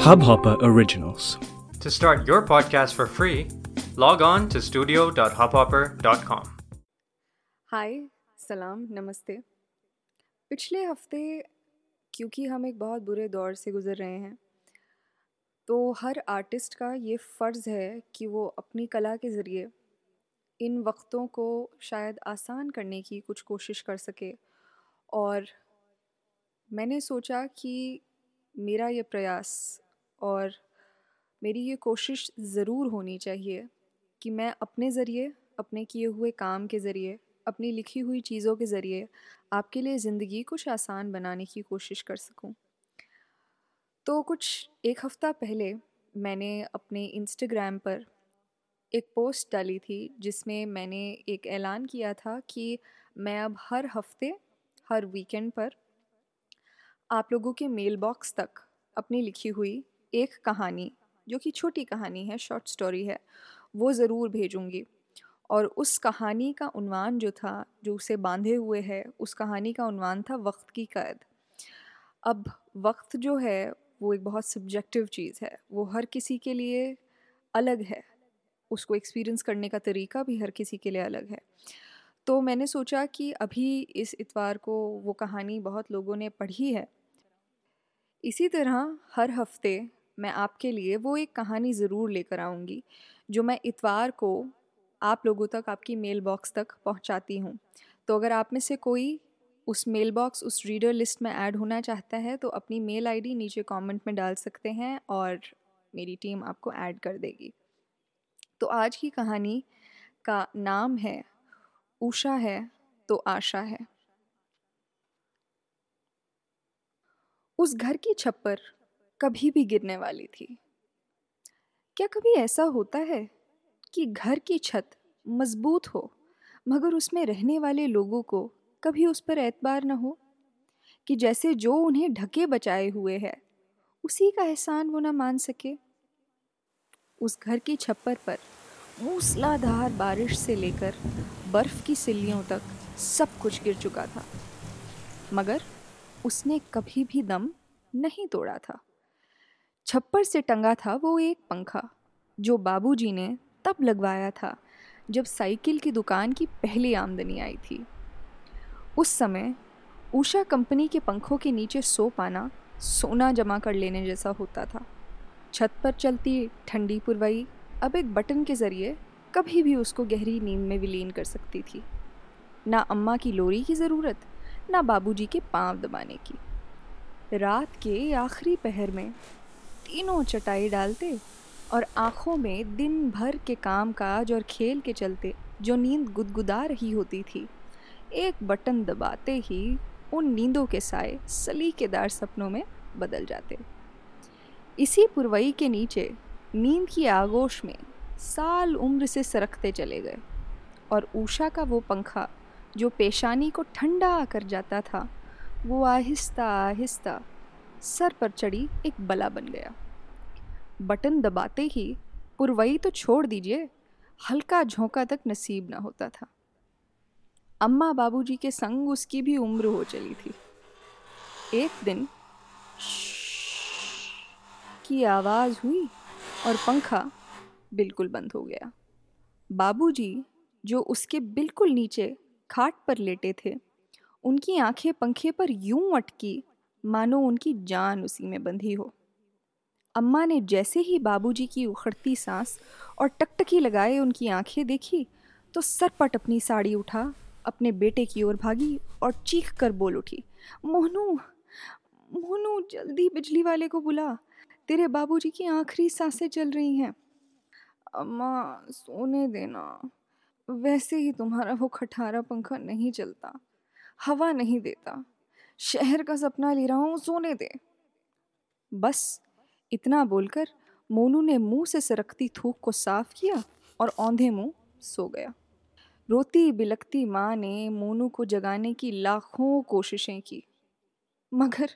Hubhopper Originals. To start your podcast for free, log on to studio.hubhopper.com. हाय सलाम नमस्ते पिछले हफ़्ते क्योंकि हम एक बहुत बुरे दौर से गुज़र रहे हैं तो हर आर्टिस्ट का ये फ़र्ज़ है कि वो अपनी कला के ज़रिए इन वक्तों को शायद आसान करने की कुछ कोशिश कर सके और मैंने सोचा कि मेरा ये प्रयास और मेरी ये कोशिश ज़रूर होनी चाहिए कि मैं अपने ज़रिए, अपने किए हुए काम के ज़रिए, अपनी लिखी हुई चीज़ों के ज़रिए आपके लिए ज़िंदगी कुछ आसान बनाने की कोशिश कर सकूँ। तो कुछ एक हफ़्ता पहले मैंने अपने इंस्टाग्राम पर एक पोस्ट डाली थी, जिसमें मैंने एक ऐलान किया था कि मैं अब हर हफ़्ते, हर वीकेंड पर आप लोगों के मेल बॉक्स तक अपनी लिखी हुई एक कहानी, जो कि छोटी कहानी है शॉर्ट स्टोरी है, वो ज़रूर भेजूँगी। और उस कहानी का उन्वान जो था, जो उसे बांधे हुए है, उस कहानी का उन्वान था वक्त की कैद। अब वक्त जो है, वो एक बहुत सब्जेक्टिव चीज़ है। वो हर किसी के लिए अलग है। उसको एक्सपीरियंस करने का तरीका भी हर किसी के लिए अलग है। तो मैंने सोचा कि अभी इस इतवार को वो कहानी बहुत लोगों ने पढ़ी है। इसी तरह हर हफ़्ते मैं आपके लिए वो एक कहानी ज़रूर लेकर आऊँगी, जो मैं इतवार को आप लोगों तक आपकी मेल बॉक्स तक पहुँचाती हूँ। तो अगर आप में से कोई उस मेल बॉक्स, उस रीडर लिस्ट में ऐड होना चाहता है तो अपनी मेल आईडी नीचे कमेंट में डाल सकते हैं और मेरी टीम आपको ऐड कर देगी। तो आज की कहानी का नाम है उषा है तो आशा है। उस घर की छप्पर कभी भी गिरने वाली थी। क्या कभी ऐसा होता है कि घर की छत मज़बूत हो, मगर उसमें रहने वाले लोगों को कभी उस पर एतबार न हो? कि जैसे जो उन्हें ढके बचाए हुए है, उसी का एहसान वो ना मान सके? उस घर की छप्पर पर मूसलाधार बारिश से लेकर बर्फ़ की सिल्लियों तक सब कुछ गिर चुका था। मगर उसने कभी भी दम नहीं तोड़ा था। छप्पर से टंगा था वो एक पंखा, जो बाबूजी ने तब लगवाया था, जब साइकिल की दुकान की पहली आमदनी आई थी। उस समय उषा कंपनी के पंखों के नीचे सो पाना सोना जमा कर लेने जैसा होता था। छत पर चलती ठंडी पुरवाई अब एक बटन के ज़रिए कभी भी उसको गहरी नींद में विलीन कर सकती थी। ना अम्मा की लोरी की ज़रूरत, ना बाबूजी के पाँव दबाने की। रात के आखिरी पहर में तीनों चटाई डालते और आँखों में दिन भर के काम काज और खेल के चलते जो नींद गुदगुदा रही होती थी, एक बटन दबाते ही उन नींदों के साए सलीकेदार सपनों में बदल जाते। इसी पुरवई के नीचे नींद की आगोश में साल उम्र से सरकते चले गए और ऊषा का वो पंखा जो पेशानी को ठंडा कर जाता था वो आहिस्ता आहिस्ता सर पर चढ़ी एक बला बन गया। बटन दबाते ही पुरवई तो छोड़ दीजिए, हल्का झोंका तक नसीब ना होता था। अम्मा बाबूजी के संग उसकी भी उम्र हो चली थी। एक दिन की आवाज़ हुई और पंखा बिल्कुल बंद हो गया बाबूजी जो उसके बिल्कुल नीचे खाट पर लेटे थे उनकी आँखें पंखे पर यूँ अटकी, मानो उनकी जान उसी में बंधी हो। अम्मा ने जैसे ही बाबूजी की उखड़ती सांस और टकटकी लगाए उनकी आँखें देखी तो सरपट अपनी साड़ी उठा, अपने बेटे की ओर भागी और चीख कर बोल उठी, मोहनू मोहनू, जल्दी बिजली वाले को बुला, तेरे बाबूजी की आखिरी साँसें चल रही हैं। अम्मा, सोने देना, वैसे ही तुम्हारा वो खटारा पंखा नहीं चलता। हवा नहीं देता। शहर का सपना ले रहा हूँ, सोने दे। बस, इतना बोलकर मोनू ने मुँह से सरकती थूक को साफ़ किया और औंधे मुँह सो गया। रोती बिलकती माँ ने मोनू को जगाने की लाखों कोशिशें की। मगर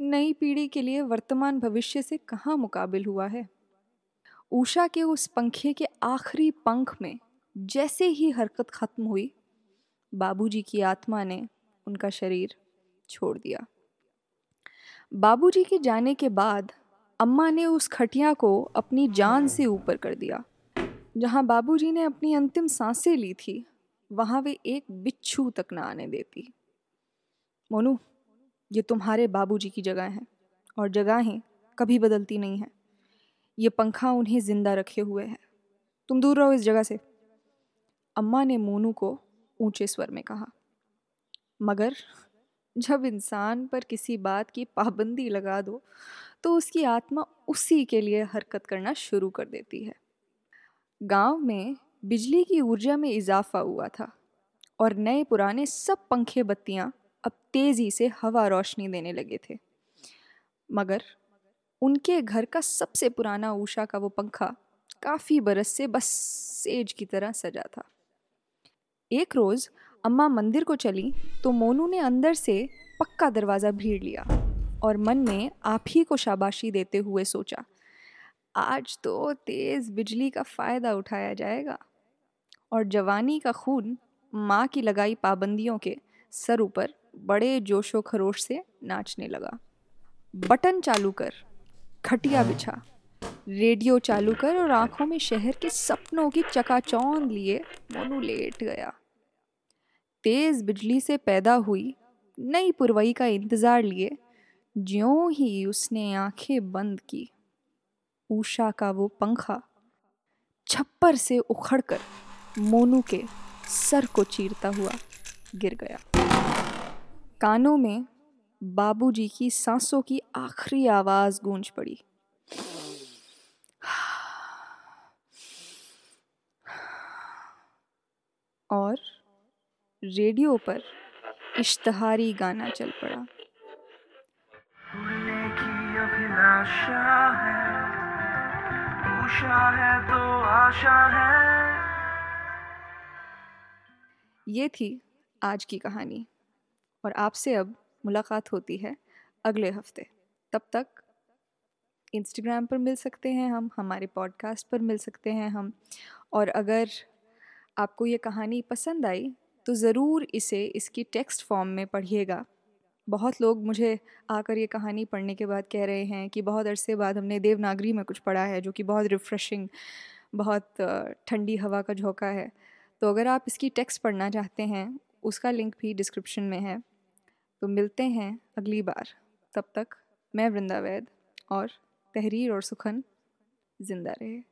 नई पीढ़ी के लिए वर्तमान भविष्य से कहाँ मुकाबिल हुआ है? उषा के उस पंखे के आखिरी पंख में जैसे ही हरकत ख़त्म हुई, बाबूजी की आत्मा ने उनका शरीर छोड़ दिया। बाबूजी के जाने के बाद अम्मा ने उस खटिया को अपनी जान से ऊपर कर दिया। जहाँ बाबूजी ने अपनी अंतिम साँसें ली थी, वहाँ वे एक बिच्छू तक ना आने देती। मोनू, ये तुम्हारे बाबूजी की जगह है और जगहें कभी बदलती नहीं हैं। ये पंखा उन्हें ज़िंदा रखे हुए है। तुम दूर रहो इस जगह से। अम्मा ने मोनू को ऊँचे स्वर में कहा। मगर जब इंसान पर किसी बात की पाबंदी लगा दो तो उसकी आत्मा उसी के लिए हरकत करना शुरू कर देती है। गाँव में बिजली की ऊर्जा में इजाफा हुआ था और नए पुराने सब पंखे बत्तियाँ अब तेज़ी से हवा रोशनी देने लगे थे। मगर उनके घर का सबसे पुराना ऊषा का वो पंखा काफ़ी बरस से बस सेज की तरह सजा था। एक रोज़ अम्मा मंदिर को चली तो मोनू ने अंदर से पक्का दरवाज़ा भीड़ लिया और मन में आप ही को शाबाशी देते हुए सोचा, आज तो तेज़ बिजली का फ़ायदा उठाया जाएगा। और जवानी का खून माँ की लगाई पाबंदियों के सर ऊपर बड़े जोशो खरोश से नाचने लगा। बटन चालू कर, खटिया बिछा, रेडियो चालू कर और आँखों में शहर के सपनों की चकाचौंध लिए मोनू लेट गया। तेज बिजली से पैदा हुई, नई पुरवई का इंतज़ार लिए, ज्यों ही उसने आँखें बंद की। उषा का वो पंखा छप्पर से उखड़कर मोनू के सर को चीरता हुआ गिर गया। कानों में बाबूजी की सांसों की आखिरी आवाज़ गूंज पड़ी। और रेडियो पर इश्तहारी गाना चल पड़ा। है तो आशा है। ये थी आज की कहानी और आपसे अब मुलाकात होती है अगले हफ़्ते। तब तक इंस्टाग्राम पर मिल सकते हैं हम हमारे पॉडकास्ट पर मिल सकते हैं हम और अगर आपको ये कहानी पसंद आई तो ज़रूर इसे इसकी टेक्स्ट फॉर्म में पढ़िएगा। बहुत लोग मुझे आकर ये कहानी पढ़ने के बाद कह रहे हैं कि बहुत अरसे बाद हमने देवनागरी में कुछ पढ़ा है जो कि बहुत रिफ़्रेशिंग, बहुत ठंडी हवा का झोंका है। तो अगर आप इसकी टेक्स्ट पढ़ना चाहते हैं, उसका लिंक भी डिस्क्रिप्शन में है। तो मिलते हैं अगली बार। तब तक मैं वृंदा वैद और तहरीर और सुखन ज़िंदा रहे।